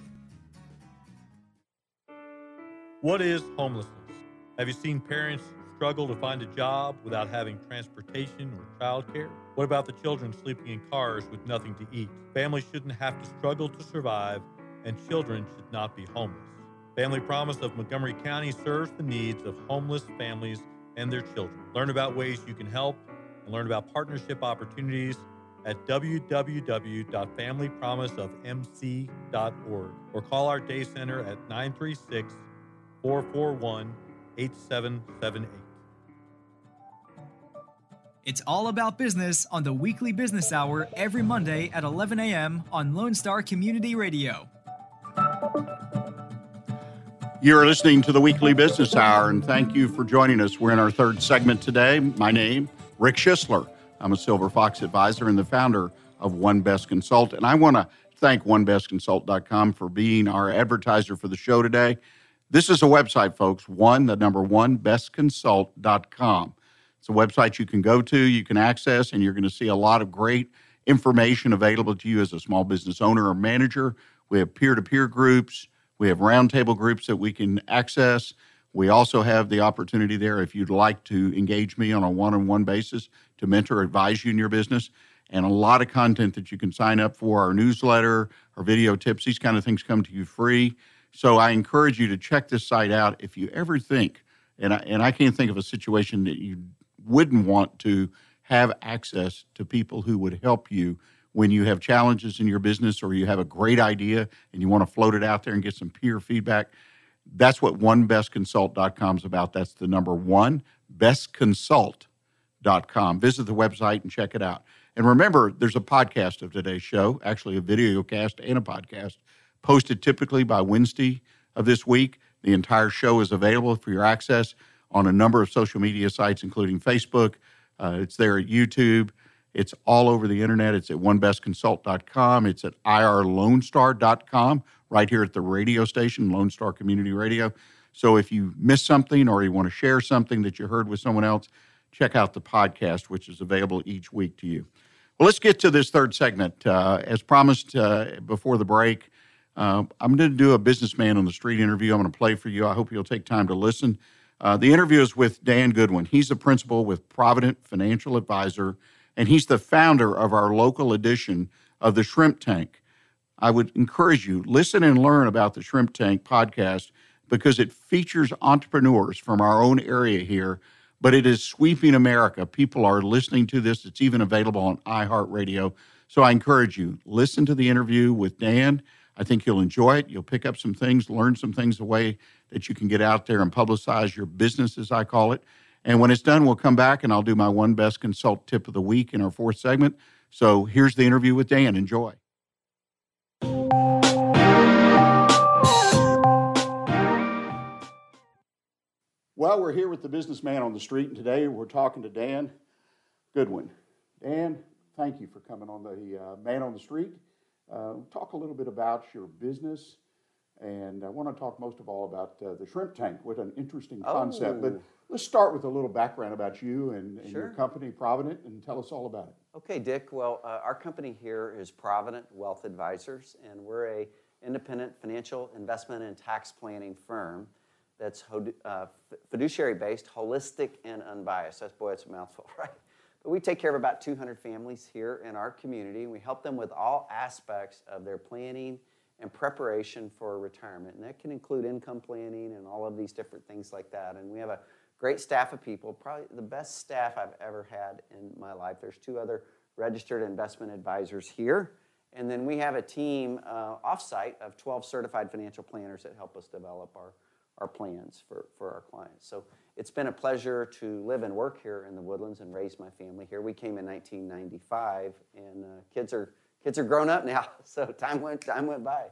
What is homelessness? Have you seen parents struggle to find a job without having transportation or childcare? What about the children sleeping in cars with nothing to eat? Families shouldn't have to struggle to survive, and children should not be homeless. Family Promise of Montgomery County serves the needs of homeless families and their children. Learn about ways you can help and learn about partnership opportunities at www.familypromiseofmc.org or call our day center at 936 441 8778. It's all about business on the weekly business hour every Monday at 11 a.m. on Lone Star Community Radio. You're listening to the weekly business hour, and thank you for joining us. We're in our third segment today. My name, Rick Schisler. I'm a Silver Fox advisor and the founder of One Best Consult. And I want to thank OneBestConsult.com for being our advertiser for the show today. This is a website, folks. One, the number one, bestconsult.com. It's a website you can go to, you can access, and you're going to see a lot of great information available to you as a small business owner or manager. We have peer to peer groups, we have roundtable groups that we can access. We also have the opportunity there if you'd like to engage me on a one on one basis to mentor or advise you in your business. And a lot of content that you can sign up for our newsletter, our video tips, these kind of things come to you free. So I encourage you to check this site out if you ever think, and I, and I can't think of a situation that you wouldn't want to have access to people who would help you when you have challenges in your business or you have a great idea and you want to float it out there and get some peer feedback. That's what onebestconsult.com is about. That's the number one, bestconsult.com. Visit the website and check it out. And remember, there's a podcast of today's show, actually a video cast and a podcast, posted typically by Wednesday of this week. The entire show is available for your access on a number of social media sites, including Facebook. Uh, it's there at YouTube. It's all over the internet. It's at onebestconsult.com. It's at irlonestar.com, right here at the radio station, Lone Star Community Radio. So if you miss something or you want to share something that you heard with someone else, check out the podcast, which is available each week to you. Well, let's get to this third segment. Uh, as promised uh, before the break, uh, I'm going to do a businessman on the street interview. I'm going to play for you. I hope you'll take time to listen. Uh, the interview is with Dan Goodwin. He's the principal with Provident Financial Advisor, and he's the founder of our local edition of the Shrimp Tank. I would encourage you listen and learn about the Shrimp Tank podcast because it features entrepreneurs from our own area here, but it is sweeping America. People are listening to this. It's even available on iHeartRadio. So I encourage you listen to the interview with Dan. I think you'll enjoy it. You'll pick up some things, learn some things the way that you can get out there and publicize your business, as I call it. And when it's done, we'll come back and I'll do my one best consult tip of the week in our fourth segment. So here's the interview with Dan. Enjoy. Well, we're here with the businessman on the street, and today we're talking to Dan Goodwin. Dan, thank you for coming on the uh, Man on the Street. Uh, talk a little bit about your business, and I want to talk most of all about uh, the shrimp tank. What an interesting concept! But Oh. let's start with a little background about you and, and your company, Provident, and tell us all about it. Okay, Dick. Well, uh, our company here is Provident Wealth Advisors, and we're a independent financial investment and tax planning firm that's uh, f- fiduciary-based, holistic, and unbiased. That's boy, it's a mouthful, right? But we take care of about 200 families here in our community, and we help them with all aspects of their planning and preparation for retirement. And that can include income planning and all of these different things like that. And we have a great staff of people, probably the best staff I've ever had in my life. There's two other registered investment advisors here. And then we have a team uh, offsite of 12 certified financial planners that help us develop our, our plans for, for our clients. So it's been a pleasure to live and work here in the Woodlands and raise my family here. We came in 1995, and uh, kids are kids are grown up now, so time went time went by.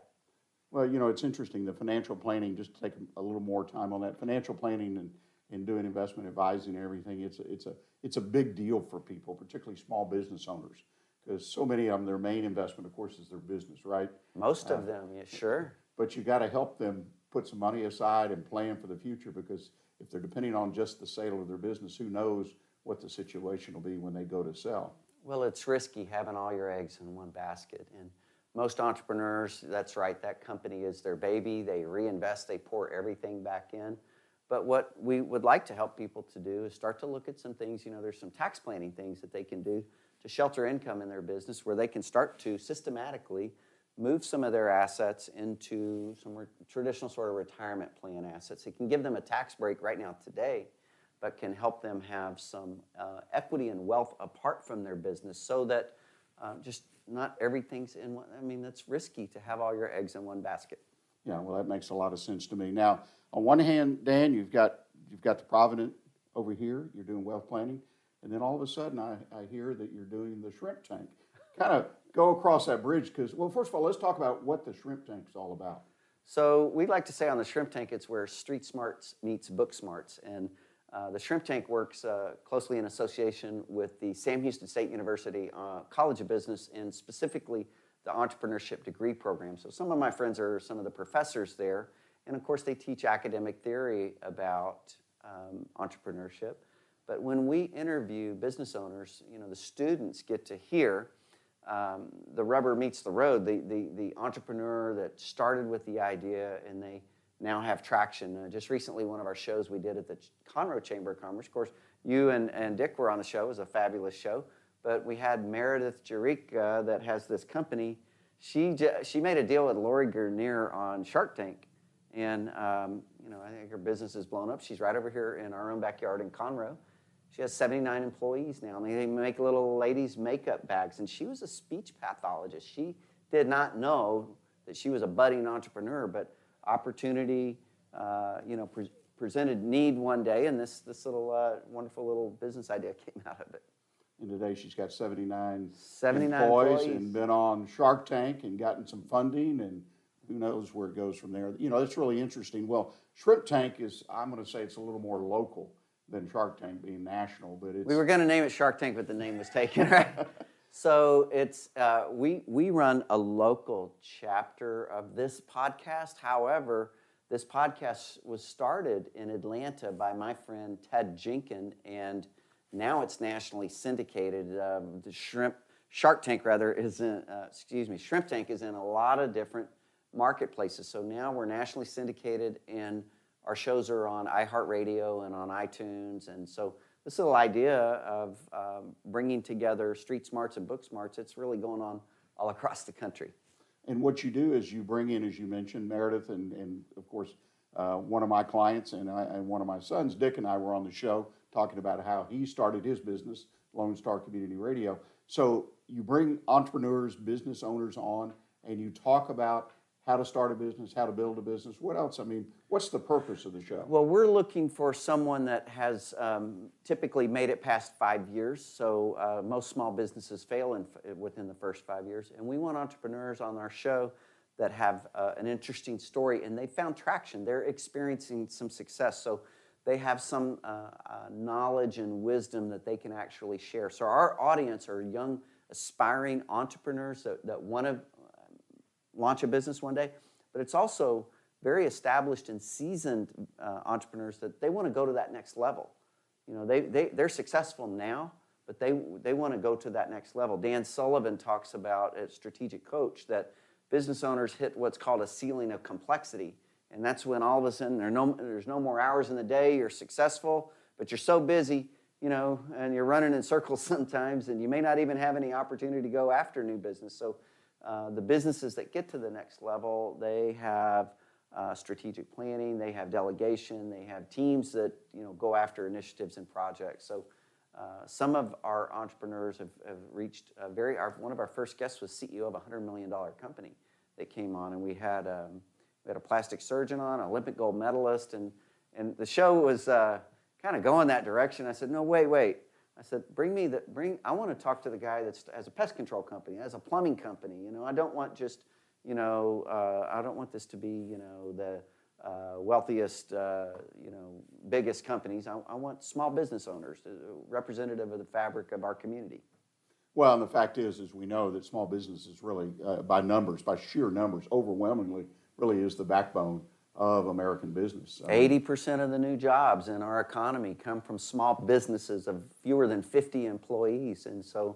Well, you know, it's interesting, the financial planning, just to take a little more time on that, financial planning and, and doing investment advising and everything, it's, a- it's a, it's a big deal for people, particularly small business owners. Because so many of them, their main investment, of course, is their business, right? Most of Uh, them, yeah, sure. But you gotta help them put some money aside and plan for the future, because if they're depending on just the sale of their business, who knows what the situation will be when they go to sell? Well, it's risky having all your eggs in one basket. And most entrepreneurs, that's right, that company is their baby. They reinvest, they pour everything back in. But what we would like to help people to do is start to look at some things. You know, there's some tax planning things that they can do to shelter income in their business where they can start to systematically move some of their assets into some traditional sort of retirement plan assets. It can give them a tax break right now today, but can help them have some uh, equity and wealth apart from their business so that uh, just not everything's in one. I mean, that's risky to have all your eggs in one basket. Yeah, well, that makes a lot of sense to me. Now, on one hand, Dan, you've got, you've got the Provident over here, you're doing wealth planning, and then all of a sudden, I, I hear that you're doing the shrimp tank. Kind of go across that bridge, because, well, first of all, let's talk about what the shrimp tank's all about. So we like to say on the shrimp tank, it's where street smarts meets book smarts. And uh, the shrimp tank works uh, closely in association with the Sam Houston State University uh, College of Business and specifically the entrepreneurship degree program. So some of my friends are some of the professors there. And of course, they teach academic theory about um, entrepreneurship. But when we interview business owners, you know, the students get to hear um, the rubber meets the road. The, the, the entrepreneur that started with the idea and they now have traction. Uh, just recently, one of our shows we did at the Conroe Chamber of Commerce, of course, you and, and Dick were on the show. It was a fabulous show. But we had Meredith Jerica that has this company. She, she made a deal with Lori Greiner on Shark Tank. And, um, you know, I think her business is blown up. She's right over here in our own backyard in Conroe. She has 79 employees now. I mean, they make little ladies' makeup bags. And she was a speech pathologist. She did not know that she was a budding entrepreneur, but opportunity, uh, you know, pre- presented need one day, and this, this little uh, wonderful little business idea came out of it. And today she's got 79, 79 employees, employees. and been on Shark Tank and gotten some funding, and who knows where it goes from there. You know, that's really interesting. Well, Shrimp Tank is, I'm going to say it's a little more local than Shark Tank being national, but it's. We were going to name it Shark Tank, but the name was taken, right? so it's uh, we we run a local chapter of this podcast. However, this podcast was started in Atlanta by my friend Ted Jenkin, and now it's nationally syndicated. Um, the shrimp Shark Tank rather is in uh, excuse me Shrimp Tank is in a lot of different marketplaces. So now we're nationally syndicated and our shows are on iHeartRadio and on iTunes. And so this little idea of um, bringing together street smarts and book smarts, it's really going on all across the country. And what you do is you bring in, as you mentioned, Meredith, and, and of course, uh, one of my clients and, I, and one of my sons, Dick, and I were on the show talking about how he started his business, Lone Star Community Radio. So you bring entrepreneurs, business owners on, and you talk about how to start a business, how to build a business. What else? I mean, what's the purpose of the show? Well, we're looking for someone that has um, typically made it past five years. So uh, most small businesses fail in, within the first five years. And we want entrepreneurs on our show that have uh, an interesting story and they found traction. They're experiencing some success. So they have some uh, uh, knowledge and wisdom that they can actually share. So our audience are young, aspiring entrepreneurs that, that want to launch a business one day, but it's also very established and seasoned uh, entrepreneurs that they want to go to that next level. You know, they, they, they're successful now, but they, they want to go to that next level. Dan Sullivan talks about at Strategic Coach that business owners hit what's called a ceiling of complexity. And that's when all of a sudden there no, there's no more hours in the day, you're successful, but you're so busy, you know, and you're running in circles sometimes, and you may not even have any opportunity to go after new business. So uh, the businesses that get to the next level, they have uh, strategic planning, they have delegation, they have teams that you know go after initiatives and projects. So uh, some of our entrepreneurs have, have reached a very. Our, one of our first guests was CEO of a hundred million dollar company that came on, and we had um, we had a plastic surgeon on, Olympic gold medalist, and and the show was uh, kind of going that direction. I said, no, wait, wait. I said, bring me the bring. I want to talk to the guy that's as a pest control company, as a plumbing company. You know, I don't want just you know, uh, I don't want this to be you know the uh, wealthiest, uh, you know, biggest companies. I, I, want small business owners, uh, representative of the fabric of our community. Well, and the fact is, is we know that small businesses really, uh, by numbers, by sheer numbers, overwhelmingly, really is the backbone of American business. Eighty percent of the new jobs in our economy come from small businesses of fewer than fifty employees, and so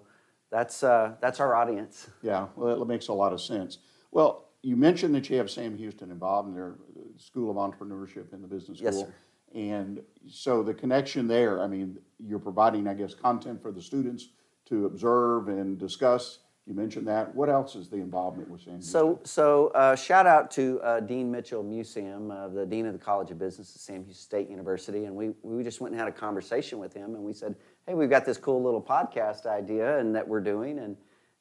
that's uh, that's our audience. Yeah, well, that makes a lot of sense. Well, you mentioned that you have Sam Houston involved in their School of Entrepreneurship in the business school. Yes, sir. And so the connection there, I mean, you're providing, I guess, content for the students to observe and discuss. You mentioned that. What else is the involvement with Sam? Houston? So, so uh, shout out to uh, Dean Mitchell Muehsam, uh, the Dean of the College of Business at Sam Houston State University. And we, we just went and had a conversation with him and we said, hey, we've got this cool little podcast idea and that we're doing. And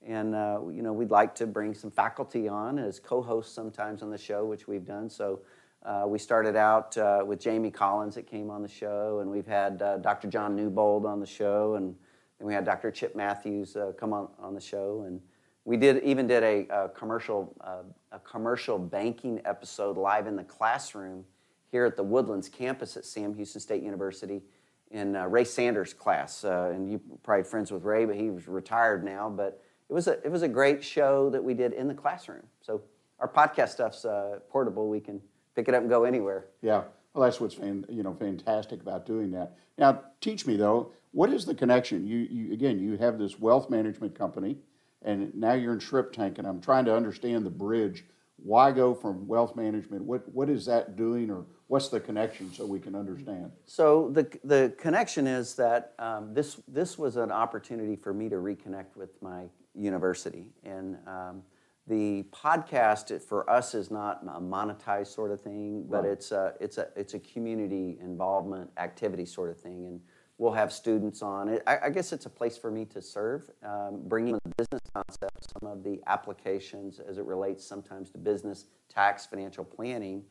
and uh, you know we'd like to bring some faculty on as co-hosts sometimes on the show, which we've done. So uh, we started out uh, with Jamie Collins that came on the show, and we've had uh, Dr. John Newbold on the show, and then we had Dr. Chip Matthews uh, come on, on the show, and we did even did a, a commercial uh, a commercial banking episode live in the classroom here at the Woodlands campus at Sam Houston State University in Ray Sanders' class, and you probably friends with Ray, but he was retired now, but it was a it was a great show that we did in the classroom. So our podcast stuff's uh, portable. We can pick it up and go anywhere. Yeah. Well, that's what's you know fantastic about doing that. Now, teach me though, what is the connection? You, you again, you have this wealth management company, and now you're in Shrimp Tank, and I'm trying to understand the bridge. Why go from wealth management? What what is that doing, or what's the connection so we can understand? So the the connection is that um, this this was an opportunity for me to reconnect with my university. And um, the podcast for us is not a monetized sort of thing, but right. it's a it's a it's a community involvement activity sort of thing, and we'll have students on. I, I guess it's a place for me to serve, um, bringing the business concepts, some of the applications as it relates sometimes to business, tax, financial planning,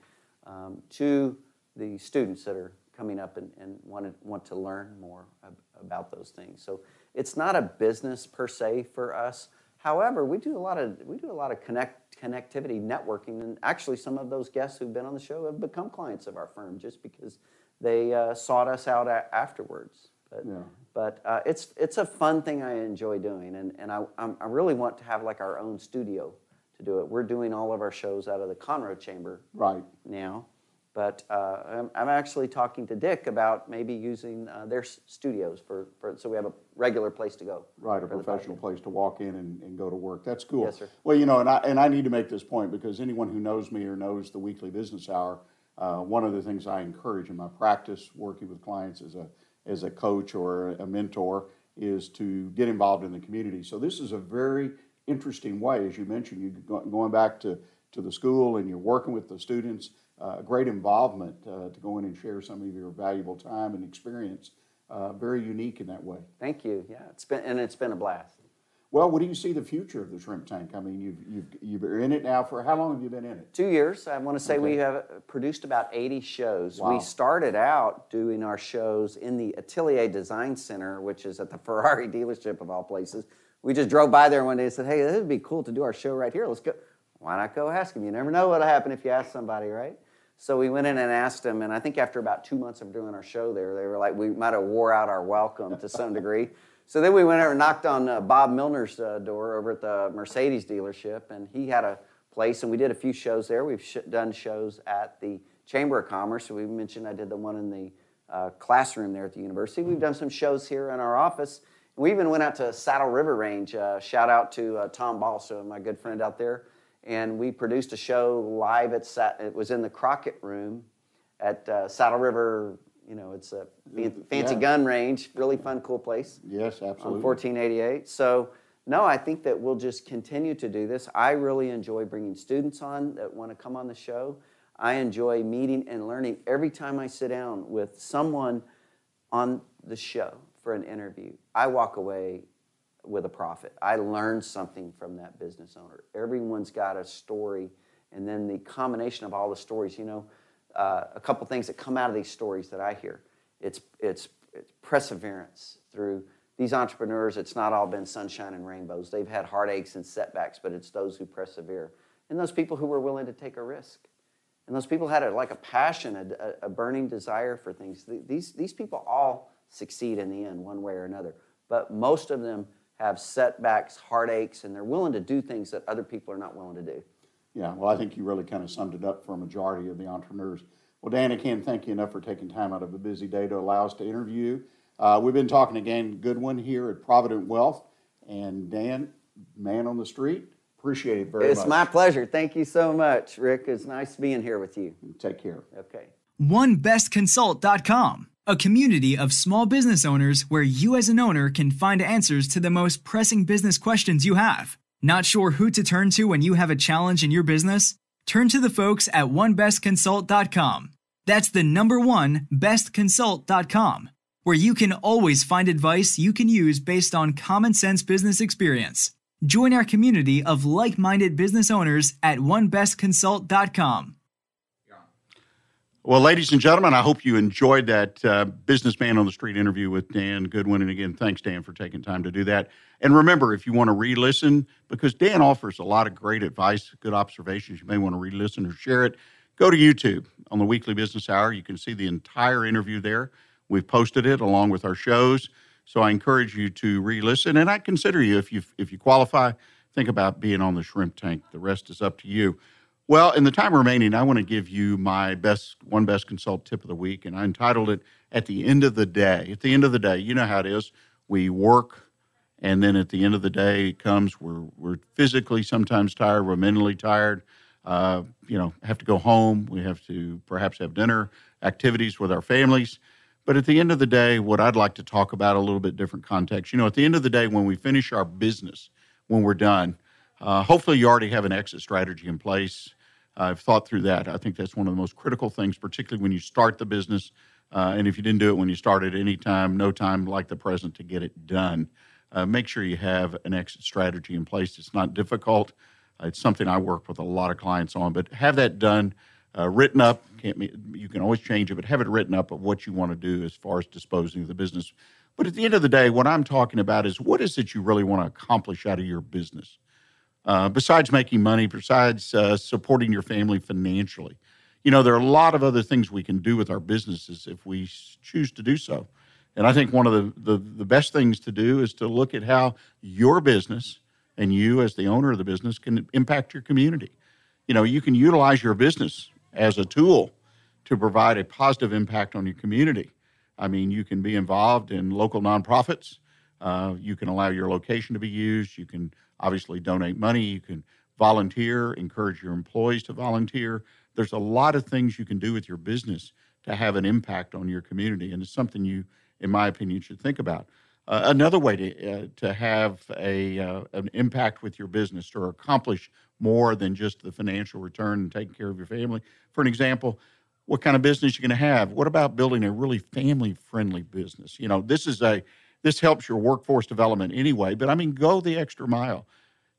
um, to the students that are coming up and, and want to want to learn more ab- about those things. So it's not a business per se for us. However, we do a lot of we do a lot of connect connectivity networking, and actually, some of those guests who've been on the show have become clients of our firm just because they uh, sought us out a- afterwards. But, yeah. but uh, it's it's a fun thing I enjoy doing, and and I I'm, I really want to have like our own studio to do it. We're doing all of our shows out of the Conroe Chamber right now, but uh, I'm, I'm, actually talking to Dick about maybe using uh, their studios for, for, so we have a regular place to go. Right, a professional place to walk in and, and, go to work. That's cool. Yes, sir. Well, you know, and I, and I need to make this point because anyone who knows me or knows the weekly business hour, uh, one of the things I encourage in my practice working with clients as a, as a coach or a mentor is to get involved in the community. So this is a very interesting way, as you mentioned, you going back to, to the school and you're working with the students uh, great involvement uh, to go in and share some of your valuable time and experience. Uh, very unique in that way. Thank you. Yeah, it's been and it's been a blast. Well, what do you see the future of the shrimp tank? I mean, you've, you've, you're in it now for how long have you been in it? Two years. I want to say okay. we have produced about 80 shows. Wow. We started out doing our shows in the Atelier Design Center, which is at the Ferrari dealership of all places. We just drove by there one day and said, hey, this would be cool to do our show right here. Let's go. Why not go ask them? You never know what'll happen if you ask somebody, right? So we went in and asked them, and I think after about two months of doing our show there, they were like, we might have wore out our welcome to some degree. So then we went over and knocked on uh, Bob Milner's uh, door over at the Mercedes dealership, and he had a place, and we did a few shows there. We've sh- done shows at the Chamber of Commerce. So we mentioned I did the one in the uh, classroom there at the university. We've done some shows here in our office. We even went out to Saddle River Range. Uh, shout out to uh, Tom Balso, my good friend out there and we produced a show live at it was in the Crockett Room at uh, Saddle River. You know, it's a fancy yeah. gun range, really fun, cool place. Yes, absolutely. On 1488. So, no, I think that we'll just continue to do this. I really enjoy bringing students on that want to come on the show. I enjoy meeting and learning every time I sit down with someone on the show for an interview. I walk away with a profit. I learn something from that business owner. Everyone's got a story, and then the combination of all the stories, you know, uh, a couple things that come out of these stories that I hear. It's, it's, it's perseverance through these entrepreneurs. It's not all been sunshine and rainbows. They've had heartaches and setbacks, but it's those who persevere. And those people who were willing to take a risk. And those people had a, like a passion, a, a burning desire for things. These, these people all succeed in the end, one way or another. But most of them have setbacks, heartaches, and they're willing to do things that other people are not willing to do. Yeah, well, I think you really kind of summed it up for a majority of the entrepreneurs. Well, Dan, I can't thank you enough for taking time out of a busy day to allow us to interview. Uh, we've been talking to Dan Goodwin here at Provident Wealth. And Dan, man on the street, appreciate it very it's much. It's my pleasure. Thank you so much, Rick. It's nice being here with you. Take care. Okay. OneBestConsult.com, a community of small business owners where you as an owner can find answers to the most pressing business questions you have. Not sure who to turn to when you have a challenge in your business? Turn to the folks at OneBestConsult.com. That's the number one, bestconsult.com, where you can always find advice you can use based on common sense business experience. Join our community of like minded business owners at OneBestConsult.com. Well, ladies and gentlemen, I hope you enjoyed that uh, businessman on the street interview with Dan Goodwin. And again, thanks, Dan, for taking time to do that. And remember, if you want to re listen, because Dan offers a lot of great advice, good observations, you may want to re listen or share it. Go to YouTube on the Weekly Business Hour. You can see the entire interview there. We've posted it along with our shows. So I encourage you to re listen. And I consider you, if you, if you qualify, think about being on the shrimp tank. The rest is up to you. Well, in the time remaining, I want to give you my best one best consult tip of the week, and I entitled it "At the End of the Day." At the end of the day, you know how it is. We work, and then at the end of the day, it comes. We're we're physically sometimes tired. We're mentally tired. Uh, you know, have to go home. We have to perhaps have dinner, activities with our families. But at the end of the day, what I'd like to talk about a little bit different context. You know, at the end of the day, when we finish our business, when we're done, uh, hopefully you already have an exit strategy in place. I've thought through that. I think that's one of the most critical things, particularly when you start the business. Uh, and if you didn't do it when you started, any time, no time like the present to get it done. Uh, make sure you have an exit strategy in place. It's not difficult. Uh, it's something I work with a lot of clients on, but have that done, uh, written up. Can't you can always change it, but have it written up of what you want to do as far as disposing of the business. But at the end of the day, what I'm talking about is what is it you really want to accomplish out of your business? Uh, besides making money, besides uh, supporting your family financially. You know, there are a lot of other things we can do with our businesses if we choose to do so. And I think one of the, the, the best things to do is to look at how your business and you, as the owner of the business, can impact your community. You know, you can utilize your business as a tool to provide a positive impact on your community. I mean, you can be involved in local nonprofits. Uh, you can allow your location to be used. You can obviously donate money. You can volunteer, encourage your employees to volunteer. There's a lot of things you can do with your business to have an impact on your community, and it's something you, in my opinion, should think about. Uh, another way to uh, to have a uh, an impact with your business or accomplish more than just the financial return and taking care of your family. For an example, what kind of business you're going to have? What about building a really family friendly business? You know, this is a this helps your workforce development anyway, but I mean, go the extra mile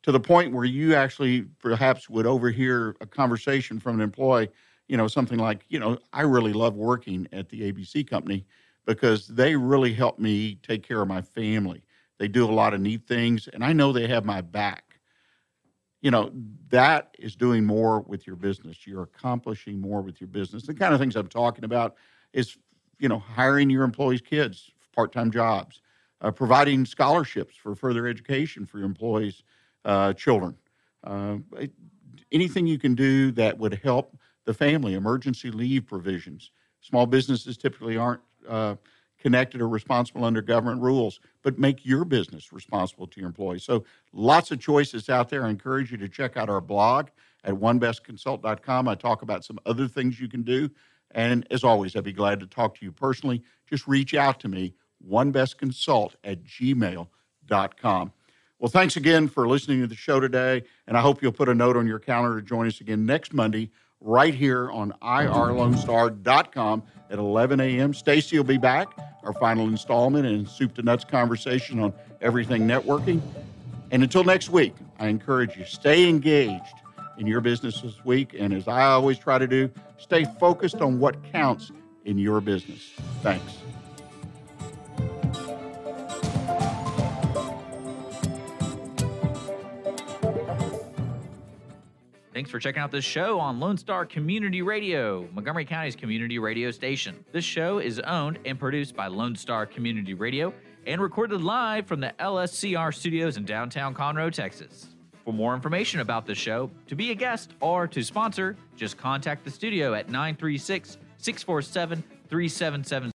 to the point where you actually perhaps would overhear a conversation from an employee, you know, something like, you know, I really love working at the ABC company because they really help me take care of my family. They do a lot of neat things, and I know they have my back. You know, that is doing more with your business. You're accomplishing more with your business. The kind of things I'm talking about is, you know, hiring your employees' kids, part time jobs, uh, providing scholarships for further education for your employees' uh, children. Uh, anything you can do that would help the family, emergency leave provisions. Small businesses typically aren't uh, connected or responsible under government rules, but make your business responsible to your employees. So lots of choices out there. I encourage you to check out our blog at onebestconsult.com. I talk about some other things you can do. And as always, I'd be glad to talk to you personally. Just reach out to me onebestconsult at gmail.com. Well, thanks again for listening to the show today, and I hope you'll put a note on your calendar to join us again next Monday right here on irlonestar.com at 11 a.m. Stacy will be back, our final installment in Soup to Nuts conversation on everything networking. And until next week, I encourage you stay engaged in your business this week. And as I always try to do, stay focused on what counts in your business. Thanks. Thanks for checking out this show on Lone Star Community Radio, Montgomery County's community radio station. This show is owned and produced by Lone Star Community Radio and recorded live from the LSCR studios in downtown Conroe, Texas. For more information about the show, to be a guest, or to sponsor, just contact the studio at 936 647 3770.